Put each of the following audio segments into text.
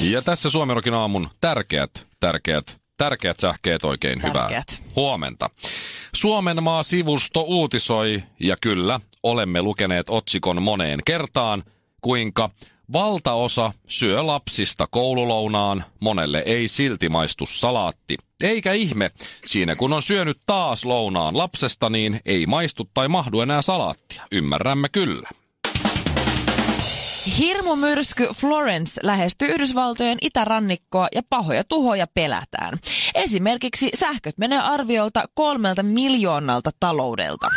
Ja tässä Suomerokin aamun tärkeät, tärkeät, tärkeät sähkeet oikein Tärkeät. hyvää huomenta. Suomen maa-sivusto uutisoi, ja kyllä, olemme lukeneet otsikon moneen kertaan, kuinka valtaosa syö lapsista koululounaan, monelle ei silti maistu salaatti. Eikä ihme, siinä kun on syönyt taas lounaan lapsesta, niin ei maistu tai mahdu enää salaattia. Ymmärrämme kyllä. Hirmumyrsky Florence lähestyy Yhdysvaltojen itärannikkoa ja pahoja tuhoja pelätään. Esimerkiksi sähköt menee arviolta kolmelta miljoonalta taloudelta.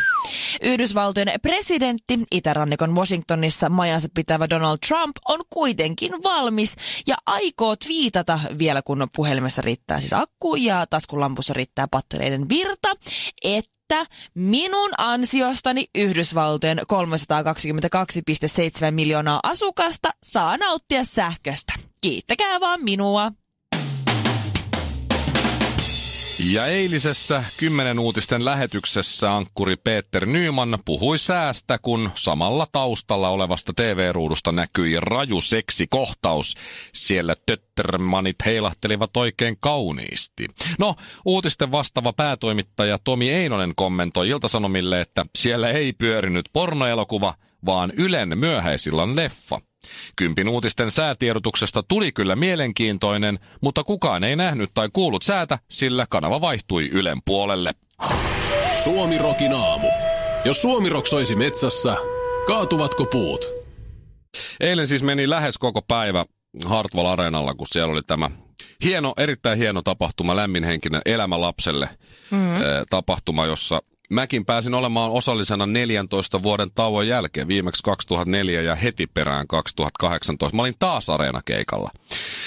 Yhdysvaltojen presidentti, itärannikon Washingtonissa majansa pitävä Donald Trump on kuitenkin valmis ja aikoo twiitata vielä kun puhelimessa riittää siis akku ja taskulampussa riittää pattereiden virta, että että minun ansiostani Yhdysvaltojen 322,7 miljoonaa asukasta saa nauttia sähköstä. Kiittäkää vaan minua. Ja eilisessä kymmenen uutisten lähetyksessä ankkuri Peter Nyman puhui säästä, kun samalla taustalla olevasta TV-ruudusta näkyi raju seksikohtaus. Siellä töttermanit heilahtelivat oikein kauniisti. No, uutisten vastaava päätoimittaja Tomi Einonen kommentoi Iltasanomille, että siellä ei pyörinyt pornoelokuva, vaan Ylen myöhäisillan leffa. Kympin uutisten säätiedotuksesta tuli kyllä mielenkiintoinen, mutta kukaan ei nähnyt tai kuullut säätä, sillä kanava vaihtui Ylen puolelle. Suomi Rokin aamu. Jos Suomi Rock soisi metsässä, kaatuvatko puut? Eilen siis meni lähes koko päivä Hartwall Areenalla, kun siellä oli tämä hieno, erittäin hieno tapahtuma, lämminhenkinen Elämä lapselle mm. tapahtuma, jossa mäkin pääsin olemaan osallisena 14 vuoden tauon jälkeen, viimeksi 2004 ja heti perään 2018. Mä olin taas areenakeikalla.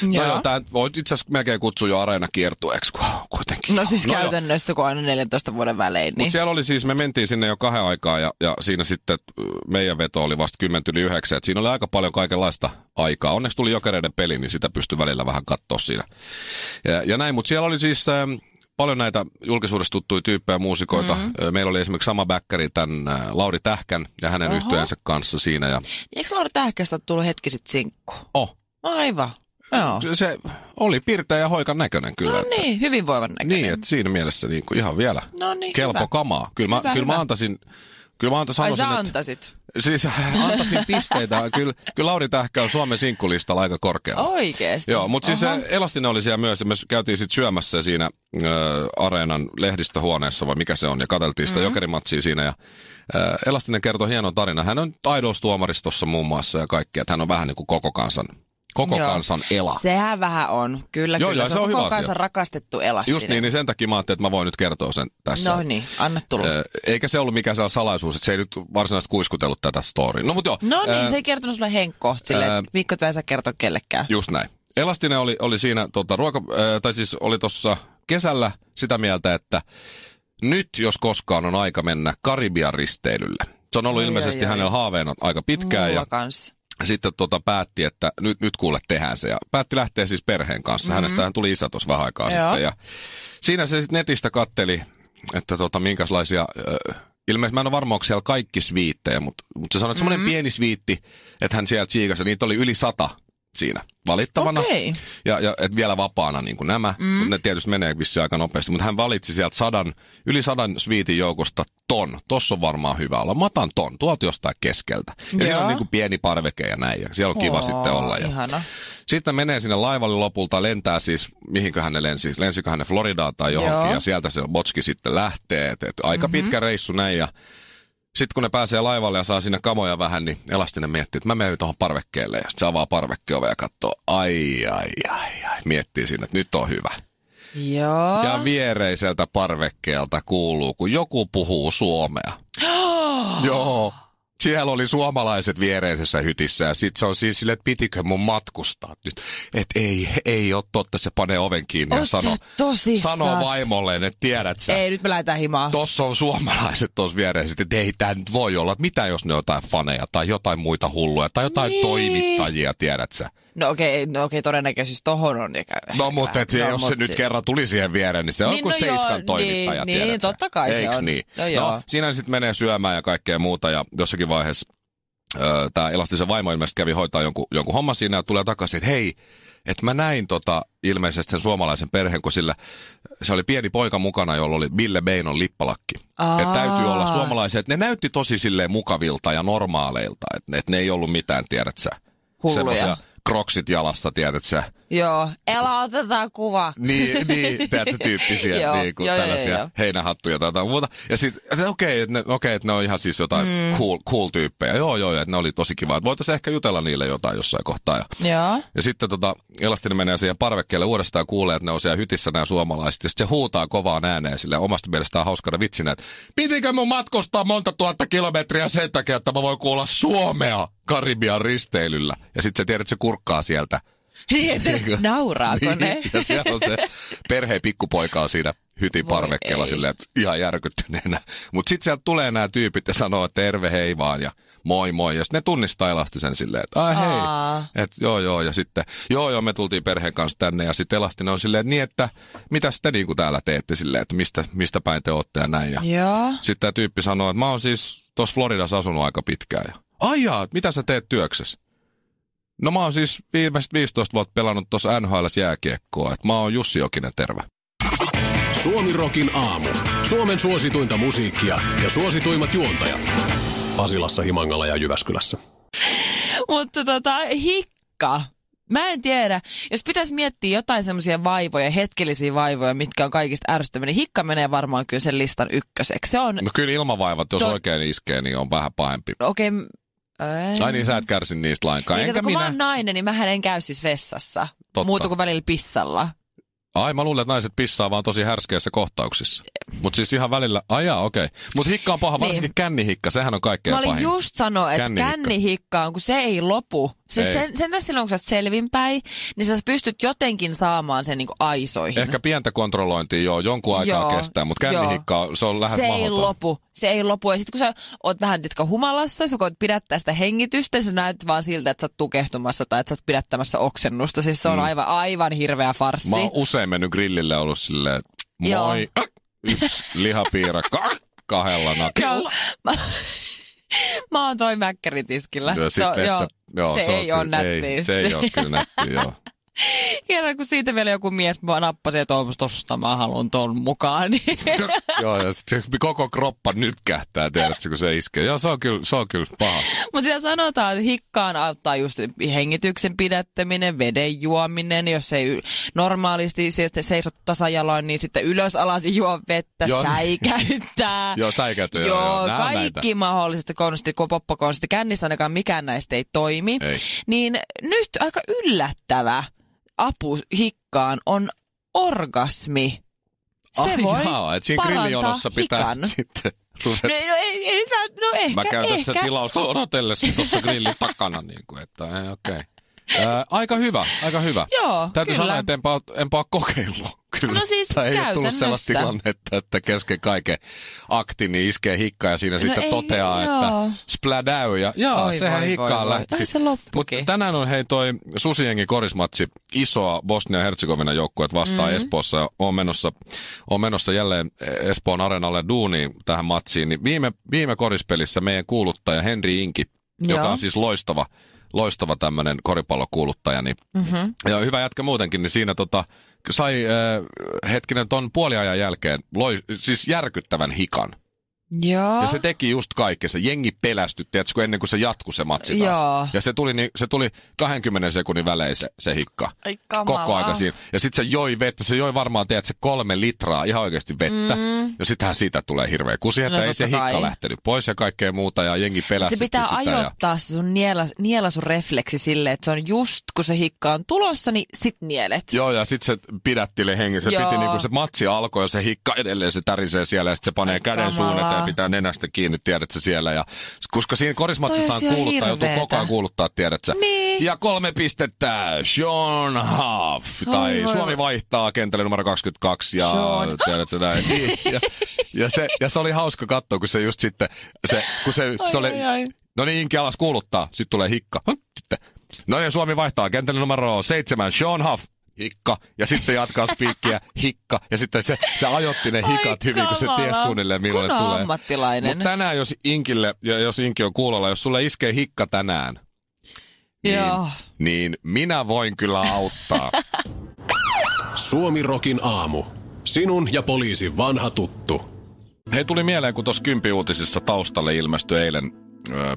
No Joo. joo, tää voit itse asiassa melkein kutsua jo areenakiertueeksi, kun kuitenkin. No siis joo. käytännössä, kun aina 14 vuoden välein. Niin. siellä oli siis, me mentiin sinne jo kahden aikaa ja, ja siinä sitten meidän veto oli vasta 10 yli 9. Et siinä oli aika paljon kaikenlaista aikaa. Onneksi tuli jokereiden peli, niin sitä pystyi välillä vähän katsoa siinä. Ja, ja näin, mutta siellä oli siis äh, paljon näitä julkisuudessa tuttuja tyyppejä, muusikoita. Mm-hmm. Meillä oli esimerkiksi sama bäkkäri tämän Lauri Tähkän ja hänen Oho. yhtyensä kanssa siinä. Ja, Eikö Lauri Tähkästä tullut hetki sitten sinkku? oh, Aivan. Joo. se, se oli pirteä ja hoikan näköinen kyllä. No että- niin, hyvinvoivan näköinen. Niin, että siinä mielessä niin kuin ihan vielä No niin, kelpo hyvä. kamaa. Kyllä mä, Hyvä, kyllä mä antaisin, kyllä mä antaisin, Ai sanoisin, sä että, antaisit? Siis antaisin pisteitä. kyllä, kyllä Lauri Tähkä on Suomen sinkkulistalla aika korkealla. Oikeesti? Joo, mutta siis Elastinen oli siellä myös, me käytiin sitten syömässä siinä ö, areenan lehdistöhuoneessa, vai mikä se on, ja katseltiin sitä mm-hmm. jokerimatsia siinä, ja ö, Elastinen kertoi hienon tarina. Hän on Idols-tuomaristossa muun muassa ja kaikkea, että hän on vähän niin kuin koko kansan, koko Joo. kansan ela. Sehän vähän on. Kyllä, Joo, kyllä. joo, se on koko hyvä asia. kansan rakastettu elastinen. Just niin, niin sen takia mä ajattelin, että mä voin nyt kertoa sen tässä. No niin, anna tulla. Eikä se ollut mikään sellainen salaisuus, että se ei nyt varsinaisesti kuiskutellut tätä storya. No mutta joo. No niin, ö, se ei kertonut sulle Henkko silleen, ää, että Mikko saa kertoa kellekään. Just näin. Elastinen oli, oli siinä, tota, ruoka, äh, tai siis oli tuossa kesällä sitä mieltä, että nyt jos koskaan on aika mennä Karibian risteilylle. Se on ollut ilmeisesti hänellä haaveena aika pitkään Mulla ja kanssa. Sitten tota päätti, että nyt, nyt kuule tehdään se. Ja päätti lähteä siis perheen kanssa. Mm-hmm. Hänestähän tuli isä tuossa vähän aikaa Joo. sitten. Ja siinä se sitten netistä katteli, että tota, minkälaisia... Äh, Ilmeisesti mä en ole varma, onko siellä kaikki sviittejä, mutta, mutta se sanoi, että semmoinen Mm-hmm. pieni sviitti, että hän sieltä siikasi, ja niitä oli yli sata siinä valittavana. Okei. Ja, ja et vielä vapaana niin kuin nämä, mm. mutta ne tietysti menee vissiin aika nopeasti. Mutta hän valitsi sieltä sadan, yli sadan sviitin joukosta ton. Tossa on varmaan hyvä olla. Mä otan ton, tuolta jostain keskeltä. Ja siellä Joo. on niin kuin pieni parveke ja näin. Ja siellä on kiva Oo, sitten olla. Ja Ihana. sitten menee sinne laivalle lopulta, lentää siis, mihinköhän ne lensi, lensiköhän ne Floridaan tai johonkin, Joo. ja sieltä se botski sitten lähtee. Et, et aika mm-hmm. pitkä reissu näin, ja sitten kun ne pääsee laivalle ja saa sinne kamoja vähän, niin Elastinen miettii, että mä menen tuohon parvekkeelle, ja sitten se avaa parvekkeove ja katsoo, ai, ai, ai, ai, miettii siinä, että nyt on hyvä. Joo. Ja viereiseltä parvekkeelta kuuluu, kun joku puhuu suomea. Joo. Siellä oli suomalaiset viereisessä hytissä ja sit se on siis silleen, että pitikö mun matkustaa nyt. Että ei, ei ole totta, se panee oven kiinni ja Oot sano, tosissaan? sanoo vaimolleen, että tiedät sä. Ei, nyt me lähdetään himaan. Tossa on suomalaiset tuossa vieressä, että ei tämä nyt voi olla. Mitä jos ne on jotain faneja tai jotain muita hulluja tai jotain Niin. toimittajia, tiedät sä. No okei, no okei, todennäköisesti tohon on. Eikä, No mutta et se, no, jos se mut- nyt kerran tuli siihen viereen, niin se on Niin, kuin no Seiskan joo, toimittaja, niin, niin, sä. totta kai se Eiks on. niin? No joo. no siinä sitten menee syömään ja kaikkea muuta ja jossakin vaiheessa tämä Elastisen vaimo ilmeisesti kävi hoitaa jonkun, jonkun homman siinä ja tulee takaisin, että hei, että mä näin tota, ilmeisesti sen suomalaisen perheen, kun sillä se oli pieni poika mukana, jolla oli Ville Beinon lippalakki. Että täytyy olla suomalaisia, että ne näytti tosi silleen mukavilta ja normaaleilta, että et ne ei ollut mitään, tiedät sä. Hulluja. Kroksit jalassa, tiedät sä. Joo, älä otetaan kuva. Niin, niin tiedätkö, tyyppisiä Joo, niin kuin joo, joo, tällaisia joo. heinähattuja tai jotain muuta. Ja sitten, okei, että ne, okei, että ne on ihan siis jotain mm. cool, cool tyyppejä. Joo, joo, että ne oli tosi kiva. Että voitaisiin ehkä jutella niille jotain jossain kohtaa. Ja, Joo. ja sitten tota, Elastinen menee siihen parvekkeelle uudestaan ja kuulee, että ne on siellä hytissä nämä suomalaiset. Ja sitten se huutaa kovaan ääneen sille omasta mielestään hauskana vitsinä, että pitikö mun matkustaa monta tuhatta kilometriä sen takia, että mä voin kuulla Suomea Karibian risteilyllä. Ja sitten se tiedät, että se kurkkaa sieltä. Niin, että nauraako ne? Niin, ja siellä on se perheen pikkupoika on siinä hytin parvekkeella silleen, että ihan järkyttyneenä. Mutta sitten sieltä tulee nämä tyypit ja sanoo, että terve hei vaan ja moi moi. Ja sitten ne tunnistaa Elastisen silleen, että ai hei. Että joo joo ja sitten joo joo me tultiin perheen kanssa tänne ja sitten Elastinen on silleen, että niin että mitä te niinku täällä teette silleen, että mistä, mistä päin te ootte ja näin. Ja sitten tämä tyyppi sanoo, että mä oon siis tuossa Floridassa asunut aika pitkään. Ja, Ai jaa, mitä sä teet työksessä? No mä oon siis viimeiset 15 vuotta pelannut tuossa NHL jääkiekkoa, että mä oon Jussi Jokinen, terve. Suomi Rokin aamu. Suomen suosituinta musiikkia ja suosituimmat juontajat. Pasilassa, Himangalla ja Jyväskylässä. Mutta tota, hikka. Mä en tiedä, jos pitäisi miettiä jotain semmoisia vaivoja, hetkellisiä vaivoja, mitkä on kaikista ärsyttäviä, niin hikka menee varmaan kyllä sen listan ykköseksi. Se on, No kyllä ilmavaivat, jos To- oikein iskee, niin on vähän pahempi. okei, okay, Ai niin, sä et kärsi niistä lainkaan. niin, Enkä kun mä minä. oon nainen, niin mä en käy siis vessassa. Totta. Muuta kuin välillä pissalla. Ai mä luulen, että naiset pissaa vaan tosi härskeissä kohtauksissa. Mutta siis ihan välillä, ajaa okei. Okay. Mutta hikka on paha, Niin. varsinkin kännihikka, sehän on kaikkein Mä olin pahin. just sanoa, että Kännihikka. kännihikka on, kun se ei lopu. Se Ei. sen, sen tässä silloin, kun sä oot selvinpäin, niin sä pystyt jotenkin saamaan sen niin aisoihin. Ehkä pientä kontrollointia joo, jonkun aikaa Joo, kestää, mutta joo. kännihikka, on- se on lähes se ei mahdoton. lopu. Se ei lopu. Ja sitten kun sä oot vähän titka humalassa, sä koet pidättää sitä hengitystä, sä näet vaan siltä, että sä oot tukehtumassa tai että sä oot pidättämässä oksennusta. Siis se on Mm. aivan, aivan hirveä farssi. Mä oon usein mennyt grillille ollut silleen, että Joo. Yksi lihapiirakka, kahdella nakilla. Mä, mä oon toi mäkkäritiskillä. Ja joo, että, joo, se ei nättiä. Ei, se ei ole kyllä nättiä, joo. Kerran kun siitä vielä joku mies nappasi, että "Onpas tosta mä haluan ton mukaan. Niin. joo, ja sitten koko kroppa nytkähtää, tiedätkö, kun se iskee. Joo, se on kyllä, se on kyllä paha. Mutta siellä sanotaan, että hikkaan auttaa just hengityksen pidättäminen, veden juominen. Jos ei normaalisti sieltä seisot tasajaloin, niin sitten ylös alas juo vettä, Joo. säikäyttää. Joo, säikätö, joo, Joo, joo. Kaikki näitä. mahdolliset konstit, kun poppakonstit. Kännissä ainakaan mikään näistä ei toimi. Ei. Niin nyt aika yllättävä apu hikkaan on orgasmi. Se Ai voi jaa, että siinä grillijonossa pitää hikan. sitten ruveta. No, no, ei, ei, no ehkä, Mä käyn tässä ehkä. tilausta odotellessa tuossa grillin takana, niin kuin, että ei, okei. Okay. Ää, aika hyvä, aika hyvä. Joo, Täytyy kyllä. sanoa, että enpä, enpä ole kokeillut. Kyllä. No siis tai ei ole tullut sellaista tilannetta, että kesken kaiken akti, niin iskee hikka ja siinä sitten No ei, toteaa, joo. että splädäy ja jaa, Oi, sehän voi, hikkaan voi, lähti. Se Mutta tänään on hei toi Susiengi korismatsi isoa Bosnia-Herzegovina joukkuet vastaan mm. Espoossa. Ja on menossa, on menossa jälleen Espoon areenalle duuniin tähän matsiin. Niin viime, viime korispelissä meidän kuuluttaja Henri Inki, joka Joo. on siis loistava, loistava tämmöinen koripallokuuluttaja, niin Mm-hmm. ja hyvä jätkä muutenkin, niin siinä tota, sai äh, hetkinen ton puoliajan jälkeen loi, siis järkyttävän hikan. Joo. Ja se teki just kaikkea. Se jengi pelästyi, tiedätkö, ennen kuin se jatkui se matsi taas. Joo. Ja se tuli, niin, se tuli 20 sekunnin välein se, se hikka. Ai kamalaa. Koko aika siinä. Ja sitten se joi vettä. Se joi varmaan, tiedät, se kolme litraa ihan oikeasti vettä. Mm. Ja sittenhän siitä tulee hirveä kusi, että No ei se hikka kai. lähtenyt pois ja kaikkea muuta. Ja jengi Se pelästyi pitää sitä. Ja... ajoittaa se sun nielas, nielasurefleksi silleen, että se on just kun se hikka on tulossa, niin sit nielet. Joo, ja sitten se pidätteli hengen. Se Joo. piti niinku se matsi alkoi ja se hikka edelleen se tärisee siellä ja sitten se panee Ai käden kamalaa. suun ja pitää nenästä kiinni, tiedätkö siellä. Ja, koska siinä korismatsissa on kuuluttaa, joutuu koko ajan kuuluttaa, tiedätkö. Niin. Ja kolme pistettä, Sean Huff. Tai voi Suomi vaihtaa kentälle numero 22 ja Sean. tiedätkö näin. Niin, ja, ja, se, ja se oli hauska katsoa, kun se just sitten, se, kun se, se oli, ai, ai. no niin, Inki alas kuuluttaa, sitten tulee hikka. Sitten, no ja Suomi vaihtaa kentälle numero 7, Sean Huff. Hikka, ja sitten jatkaa spiikkiä, hikka, ja sitten se, se ajoitti ne Ai hikat hyvin, kun se tiesi suunnilleen, milloin ne Kun on tulee. ammattilainen. Mutta tänään, jos Inkille, ja jos Inki on kuulolla, jos sulle iskee hikka tänään, niin, Joo. niin minä voin kyllä auttaa. Suomi Rokin aamu. Sinun ja poliisin vanha tuttu. Hei, tuli mieleen, kun tuossa Kympi-uutisissa taustalle ilmestyi eilen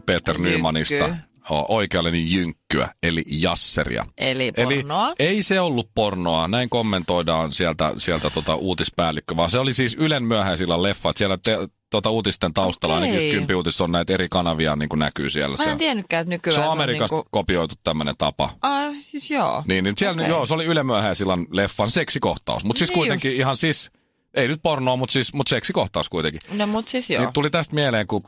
Peter. Nymanista o- oikeallinen jynkkyä, eli jasseria. Eli Eli pornoa. ei se ollut pornoa, näin kommentoidaan sieltä, sieltä tota uutispäällikkö, vaan se oli siis Ylen myöhäisillä leffa. että Siellä te, tota uutisten taustalla Okei. ainakin Kympi uutisissa on näitä eri kanavia niin kuin näkyy siellä. Mä en tiennytkään, että nykyään se on Amerikasta niinku... kopioitu tämmöinen tapa. Ai, siis joo. Niin, niin siellä, okay. joo, se oli Yle Myöhäisillan leffan seksikohtaus. Mutta siis Niin kuitenkin ihan siis, ei nyt pornoa, mutta siis, mut seksikohtaus kuitenkin. No mut siis joo. Niin tuli tästä mieleen, kun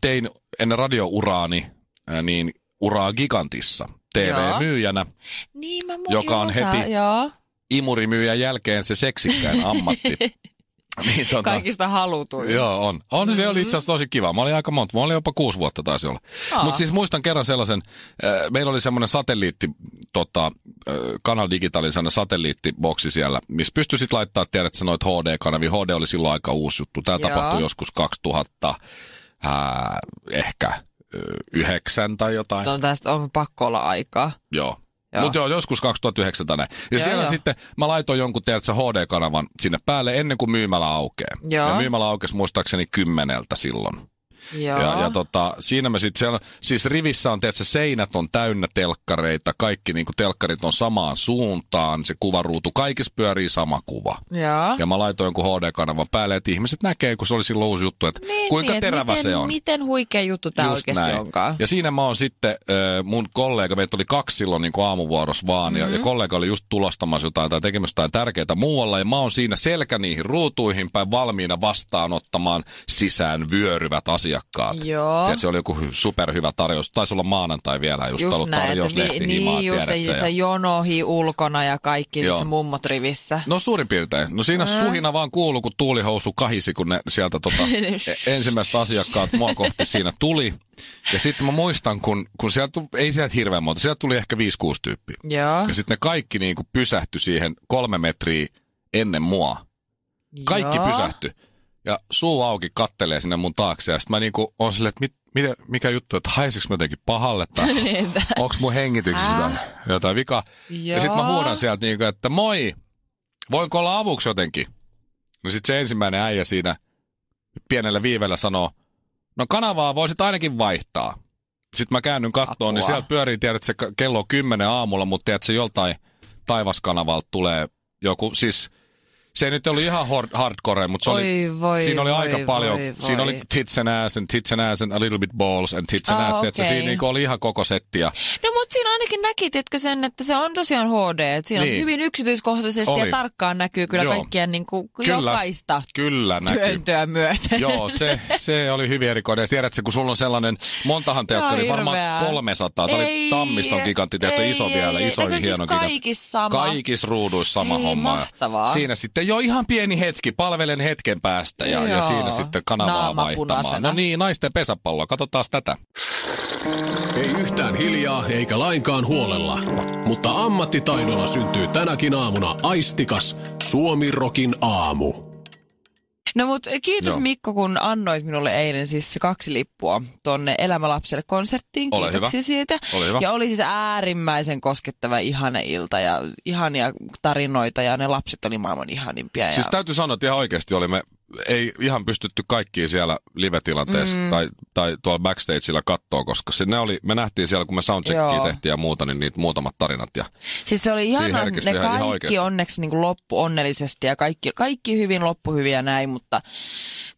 tein ennen radiouraani, niin uraa Gigantissa TV-myyjänä, Niin mä mu- joka on heti- Joo. imurimyyjän jälkeen se seksikkäin ammatti. niin, tota, Kaikista halutuin. Joo, on. On, se oli itse asiassa tosi kiva. Mä olin aika monta, mä olin jopa kuusi vuotta taisi olla. Mutta siis muistan kerran sellaisen, äh, meillä oli semmoinen satelliitti, tota, äh, Kanal Digitalin sellainen satelliittiboksi siellä, missä pystyi sitten laittaa, tiedät sä noit HD-kanavia. HD oli silloin aika uusi juttu. Tämä tapahtui joskus 2000, äh, ehkä yhdeksän tai jotain. No tästä on pakko olla aikaa. Joo. Joo. Mutta joo, joskus 2009 tai näin. Ja Joo, siellä joo. sitten mä laitoin jonkun, tiedätkö, HD-kanavan sinne päälle ennen kuin myymälä aukeaa. Ja myymälä aukesi muistaakseni kymmeneltä silloin. Joo. Ja, ja tota, siinä me sitten, siellä, siis rivissä on, tiedätkö, seinät on täynnä telkkareita, kaikki niin telkkarit on samaan suuntaan, se kuvaruutu, kaikissa pyörii sama kuva. Joo. Ja mä laitoin jonkun HD-kanavan päälle, että ihmiset näkee, kun se oli silloin uusi juttu, että Niin, kuinka niin, terävä miten, se on. Miten huikea juttu tämä oikeasti näin. onkaan. Ja siinä mä oon sitten, äh, mun kollega, meitä oli kaksi silloin niin aamuvuorossa vaan, mm-hmm. ja, ja kollega oli just tulostamassa jotain tai tekemässä jotain tärkeää muualla, ja mä oon siinä selkä niihin ruutuihin päin valmiina vastaanottamaan sisään vyöryvät asiakkaat. Joo. Tiedätkö, se oli joku hy- superhyvä tarjous, taisi olla maanantai vielä, just, Just ollut näin, tarjous että lehti niin, himaa, just tiedätkö, se, ja- se jonohi ulkona ja kaikki Joo. mummot rivissä. No suurin piirtein. No siinä suhina vaan kuului, kun tuulihousu kahisi, kun ne sieltä tota, e- ensimmäiset asiakkaat mua kohti siinä tuli. Ja sitten mä muistan, kun, kun sieltä, ei sieltä hirveän monta, sieltä tuli ehkä 5-6 tyyppiä. Joo. Ja sitten ne kaikki niin kuin pysähtyi siihen kolme metriä ennen mua. Kaikki Joo. pysähtyi. Ja suu auki kattelee sinne mun taakse. Ja sitten mä niinku on silleen, että mit, mitä, mikä juttu, että haiseks mä jotenkin pahalle tai onks mun hengityksessä Ää? jotain, jotain vikaa. Ja sitten mä Joo. huudan sieltä niinku, että moi, voinko olla avuksi jotenkin? No sitten se ensimmäinen äijä siinä pienellä viivellä sanoo, no kanavaa voisit ainakin vaihtaa. Sitten mä käännyn kattoon, niin sieltä pyörii, tiedät, se kello on kymmenen aamulla, mutta tiedät, se joltain taivaskanavalta tulee joku, siis se ei nyt ollut ihan hor- hardcore, mutta se oli, Oi, voi, siinä oli voi, aika paljon, voi, siinä voi. oli tits and ass and tits and ass and a little bit balls and tits and Ah, ass, okei. siinä niinku oli ihan koko setti. Ja No mutta siinä ainakin näki, tiedätkö sen, että se on tosiaan HD. Että siinä Niin. on hyvin yksityiskohtaisesti Oli. ja tarkkaan näkyy kyllä Joo. kaikkien niin kuin, Kyllä. jokaista kyllä näkyy. työntöä myöten. Joo, se, se oli hyvin erikoinen. Ja Tiedätkö, kun sulla on sellainen, montahan telkkari, Joo, varmaan hirveää. 300. Tämä oli Ei, Tammiston gigantti, tiedätkö, ei, iso ei, vielä, ei. iso ja siis hieno gigantti. kaikissa sama? Kaikissa ruuduissa sama Ei, homma. Mahtavaa. Siinä sitten jo ihan pieni hetki, palvelen hetken päästä ja, ja siinä sitten kanavaa Naama vaihtamaan. punaisena. No niin, naisten pesäpalloa, katsotaan tätä. Ei yhtään hiljaa eikä lainkaan huolella, mutta ammattitaidolla syntyy tänäkin aamuna aistikas Suomi Rokin aamu. No mut kiitos Joo. Mikko, kun annoit minulle eilen siis se kaksi lippua tonne Elämälapselle konserttiin. Ole Kiitoksia hyvä. siitä. Ole hyvä. Ja oli siis äärimmäisen koskettava ihana ilta ja ihania tarinoita ja ne lapset oli maailman ihanimpia. Siis ja... täytyy sanoa, että ihan oikeasti oli me ei ihan pystytty kaikkiin siellä live-tilanteessa mm. tai, tai tuolla backstageilla kattoa, koska se, ne oli, me nähtiin siellä, kun me soundcheckia tehtiin ja muuta, niin niitä muutamat tarinat. Ja Siis se oli ihana, ne ihan- ihan kaikki oikeasti. onneksi niin kuin loppu onnellisesti ja kaikki, kaikki hyvin loppu hyviä ja näin, mutta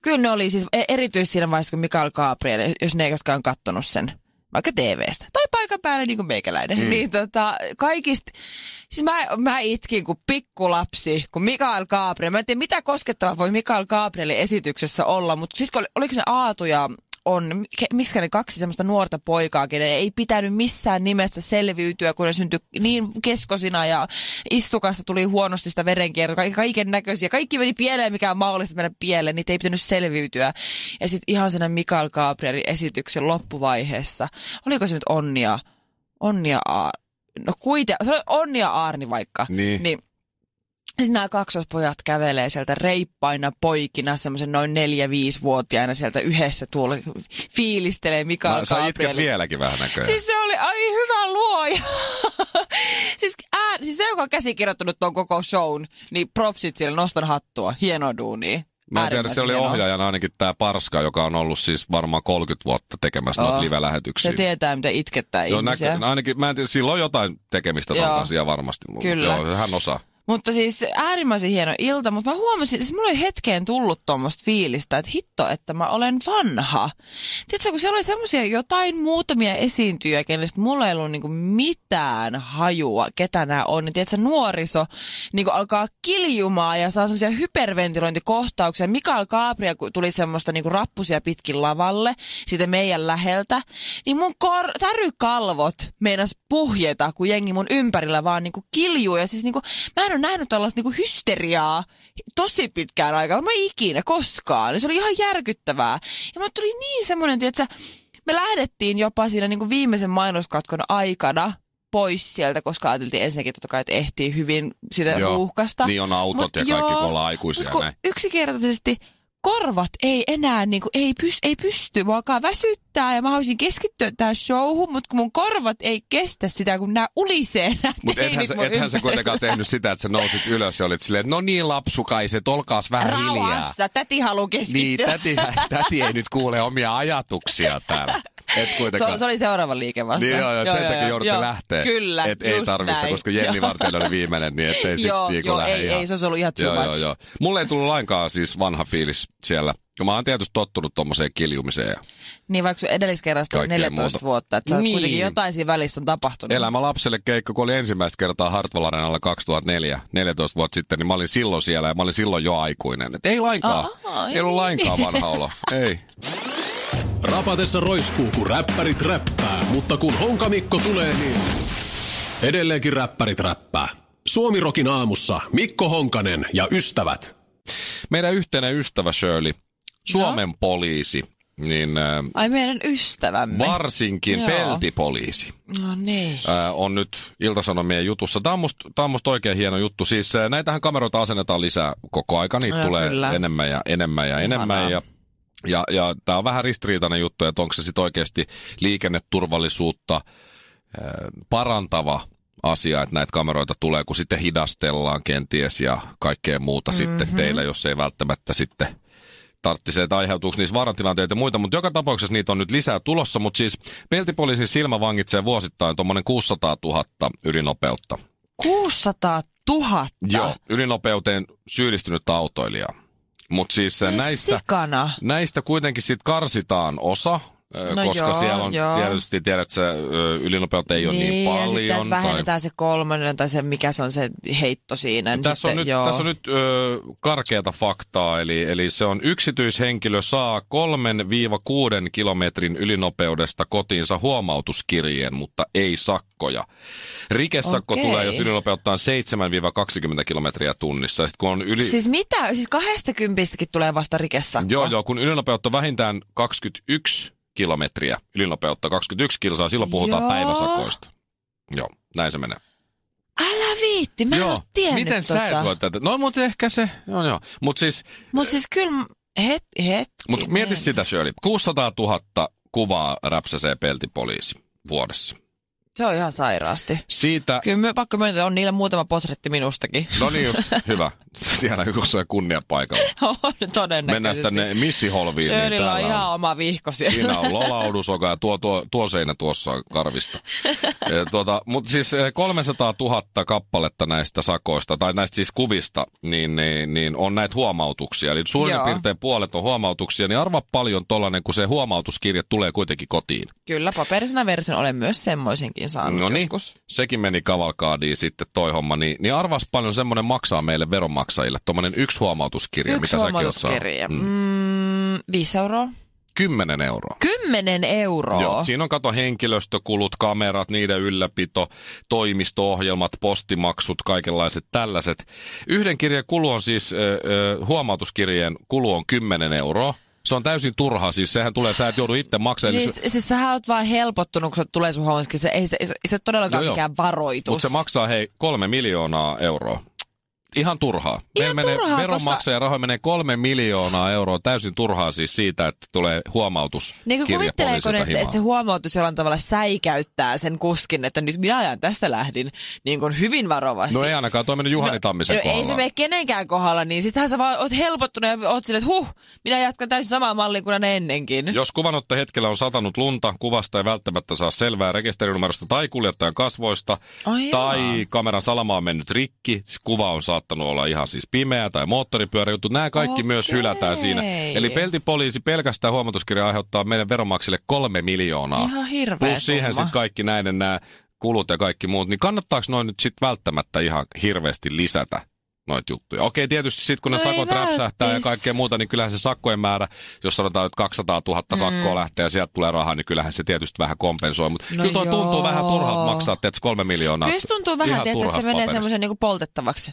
kyllä ne oli siis e- erityisesti siinä vaiheessa, kun Mikael Gabriel, jos ne, jotka on kattonut sen, vaikka TVstä, tai paikan päällä niin kuin meikäläinen, mm. niin tota, kaikista, siis mä, mä itkin kuin pikkulapsi, kun Mikael Gabriel, mä en tiedä mitä koskettavaa voi Mikael Gabrielin esityksessä olla, mutta sitten oliko se Aatu ja on, miksi ne kaksi semmoista nuorta poikaa, kenen ei pitänyt missään nimessä selviytyä, kun ne syntyi niin keskosina ja istukasta tuli huonosti sitä verenkiertoa, kaiken näköisiä. Kaikki meni pieleen, mikä on mahdollista mennä pieleen, niitä ei pitänyt selviytyä. Ja sitten ihan sen Mikael Gabrielin esityksen loppuvaiheessa, oliko se nyt Onnia, Onnia no kuitenkin, se oli Onnia Aarni vaikka, niin, niin nämä kaksospojat kävelee sieltä reippaina poikina, semmoisen noin neljä-viisivuotiaana sieltä yhdessä tuolla fiilistelee Mikael no, Sä itket vieläkin vähän näköjään. Siis se oli, ai hyvä luoja. siis, ää, siis se, joka on käsikirjoittanut tuon koko shown, niin propsit sille, nostan hattua, hieno duuni. Mä en tiedä, se oli ohjaajana ainakin tämä Parska, joka on ollut siis varmaan 30 vuotta tekemässä oh. noita live-lähetyksiä. Se tietää, mitä itkettää Joo, ihmisiä. Näkö, ainakin, mä en tiedä, silloin jotain tekemistä tuon kanssa varmasti. Kyllä. Joo, hän osaa. Mutta siis äärimmäisen hieno ilta, mutta mä huomasin, siis mulla oli hetkeen tullut tuommoista fiilistä, että hitto, että mä olen vanha. Tiedätkö, kun siellä oli semmoisia jotain muutamia esiintyjä, kenestä mulla ei ollut niinku mitään hajua, ketä nämä on. Niin tiedätkö, nuoriso niinku alkaa kiljumaan ja saa semmoisia hyperventilointikohtauksia. Mikael Gabriel tuli semmoista niinku rappusia pitkin lavalle, siitä meidän läheltä. Niin mun kor- tärykalvot meinas puhjeta, kun jengi mun ympärillä vaan niinku kiljuu. Ja siis niinku, mä en ole nähnyt tällaista niinku hysteriaa tosi pitkään aikaan. Mä ikinä koskaan. Se oli ihan järkyttävää. Ja mä tuli niin semmoinen, että me lähdettiin jopa siinä niinku viimeisen mainoskatkon aikana pois sieltä, koska ajateltiin ensinnäkin totta kai, että ehtii hyvin sitä Joo, ruuhkasta. Niin on autot Mut ja kaikki, kun ollaan aikuisia. Näin. Yksinkertaisesti korvat ei enää niin kuin, ei, pysty, ei pysty, mua alkaa väsyttää ja mä haluaisin keskittyä tähän showhun, mutta kun mun korvat ei kestä sitä, kun nämä ulisee Mutta ethän, sä, ethän sä kuitenkaan tehnyt sitä, että sä nousit ylös ja olit silleen, että no niin lapsukaiset, olkaas vähän Rauhassa, hiljaa. Täti haluaa keskittyä. Niin, täti, täti ei nyt kuule omia ajatuksia täällä. Et kuitenkaan. Se, se oli seuraava liike vasta. Niin joo, joo, joo sen takia joudutte lähteä. Kyllä, et ei tarvista, koska Jenni Vartijana oli viimeinen, niin ettei sit joo, niinku joo, ei, ihan. ei, se olisi ollut ihan too joo, much. Joo, joo. Mulle ei tullut lainkaan siis vanha fiilis siellä. Ja mä oon tietysti tottunut tuommoiseen kiljumiseen. Niin vaikka edelliskerrasta 14 muuta. vuotta, että niin. kuitenkin jotain siinä välissä on tapahtunut. Elämä lapselle keikka, kun oli ensimmäistä kertaa Hartwall Arenalla 2004, 14 vuotta sitten, niin mä olin silloin siellä ja mä olin silloin jo aikuinen. Et ei lainkaan, Aha, ei, ei ollut lainkaan vanha olo, ei. Rapatessa roiskuu, kun räppärit räppää, mutta kun Honkamikko tulee, niin edelleenkin räppärit räppää. Suomirokin aamussa Mikko Honkanen ja ystävät. Meidän yhteinen ystävä Shirley, Suomen no. poliisi, niin, äh, Ai meidän ystävämme. Varsinkin Joo. peltipoliisi. No niin. Äh, on nyt Iltasanomien jutussa. Tämä on musta, tämä on musta oikein hieno juttu. Siis äh, näitähän kameroita asennetaan lisää koko aika. Niitä no, tulee kyllä. enemmän ja enemmän ja enemmän. Ja ja, ja tämä on vähän ristiriitainen juttu, että onko se sitten oikeasti liikenneturvallisuutta parantava asia, että näitä kameroita tulee, kun sitten hidastellaan kenties ja kaikkea muuta mm-hmm. sitten teillä, jos ei välttämättä sitten tarvitsisi, että aiheutuuko niissä vaaratilanteita ja muita, mutta joka tapauksessa niitä on nyt lisää tulossa, mutta siis peltipoliisin silmä vangitsee vuosittain tuommoinen 600 000 ylinopeutta. 600 000? Joo, ylinopeuteen syyllistynyt autoilijaa. Mutta siis näistä, näistä kuitenkin sit karsitaan osa, No koska joo, siellä on joo. tietysti, tiedät, että se ylinopeutta ei niin, ole niin paljon. Ja sitten vähennetään tai... se kolmannen tai se, mikä se on se heitto siinä. Niin tässä, sitten, on nyt, joo. tässä on nyt ö, karkeata faktaa, eli, eli se on yksityishenkilö saa 3-6 kilometrin ylinopeudesta kotiinsa huomautuskirjeen, mutta ei sakkoja. Rikesakko okay. tulee, jos ylinopeuttaa 7-20 kilometriä tunnissa. Sitten kun on yli... Siis mitä? Siis 20 tulee vasta rikesakko? Joo, joo, kun ylinopeutta vähintään 21 kilometriä ylinopeutta, 21 kilsaa, silloin puhutaan Joo. päiväsakoista. Joo, näin se menee. Älä viitti, mä joo. en tiennyt Miten tota. sä et voi tätä? No, mutta ehkä se, joo joo. Mutta siis... Mutta siis kyllä, het, het. Mutta mieti sitä Shirley, 600 000 kuvaa räpsäsee peltipoliisi vuodessa. Se on ihan sairaasti. Siitä... Kyllä me pakko myöntää, on niillä muutama potretti minustakin. No niin just, hyvä. siellä jossain kunniapaikalla. On todennäköisesti. Mennään tänne missiholviin. niin Shirleyllä on ihan oma vihko siellä. Siinä on lolaudusoka ja tuo, tuo, tuo seinä tuossa on karvista. E, tuota, Mutta siis e, 300 000 kappaletta näistä sakoista, tai näistä siis kuvista, niin, niin, niin on näitä huomautuksia. Eli suurin Joo. piirtein puolet on huomautuksia, niin arva paljon tollanen, kun se huomautuskirje tulee kuitenkin kotiin. Kyllä, paperisena version olen myös semmoisenkin saanut No niin, joskus. sekin meni kavalkaadiin sitten toi homma. Niin, niin arvas paljon semmoinen maksaa meille veronmaksajille, tuommoinen yksi huomautuskirja, Yksi mitä säkin oot saanut. huomautuskirja. Mm. Mm, euroa. 10 euroa. Kymmenen euroa. Joo, siinä on kato henkilöstökulut, kamerat, niiden ylläpito, toimisto-ohjelmat, postimaksut, kaikenlaiset tällaiset. Yhden kirjeen kulu on siis, äh, äh, huomautuskirjeen kulu on 10 euroa. Se on täysin turha, siis sehän tulee, sä et joudu itse maksamaan. Niin, siis sähän oot vaan helpottunut, kun se tulee sun. Se ei, se, se ei ole todellakaan Joo, joo. mikään varoitus. Mutta se maksaa hei kolme miljoonaa euroa. Ihan turhaa. Ihan Meillä turhaa, menee, veronmaksajan rahoja menee kolme miljoonaa euroa täysin turhaa siis siitä, että tulee huomautus Niin kuin kuvitteleeko ne, että, että se huomautus jollain tavalla säikäyttää sen kuskin, että nyt minä ajan tästä lähdin niin kuin hyvin varovasti. No ei ainakaan toiminut Juhani Tammisen no, kohdalla. ei se mene kenenkään kohdalla, niin sittenhän sä vaan oot helpottunut ja oot silleen, että huh, minä jatkan täysin samaa mallia kuin ne ennenkin. Jos kuvanotto hetkellä on satanut lunta, kuvasta ei välttämättä saa selvää rekisterinumerosta tai kuljettajan kasvoista, Ai tai jaa. kameran salama on mennyt rikki, siis kuva on saattanut olla ihan siis pimeä tai moottoripyörä juttu. Nämä kaikki Okei. myös hylätään siinä. Eli peltipoliisi pelkästään huomautuskirja aiheuttaa meidän veronmaksille kolme miljoonaa. Ihan hirveä Plus siihen summa. sitten kaikki näiden nämä kulut ja kaikki muut. Niin kannattaako noin nyt sitten välttämättä ihan hirveästi lisätä? noita juttuja. Okei, tietysti sitten kun ne No ei sakot räpsähtää ja välttis. kaikkea muuta, niin kyllähän se sakkojen määrä, jos sanotaan, että 200 000 sakkoa lähtee ja sieltä tulee rahaa, niin kyllähän se tietysti vähän kompensoi. Mutta No kyllä toi tuntuu vähän turhalta maksaa, että kolme miljoonaa. Kyllä tuntuu vähän, että se menee semmoisen niin poltettavaksi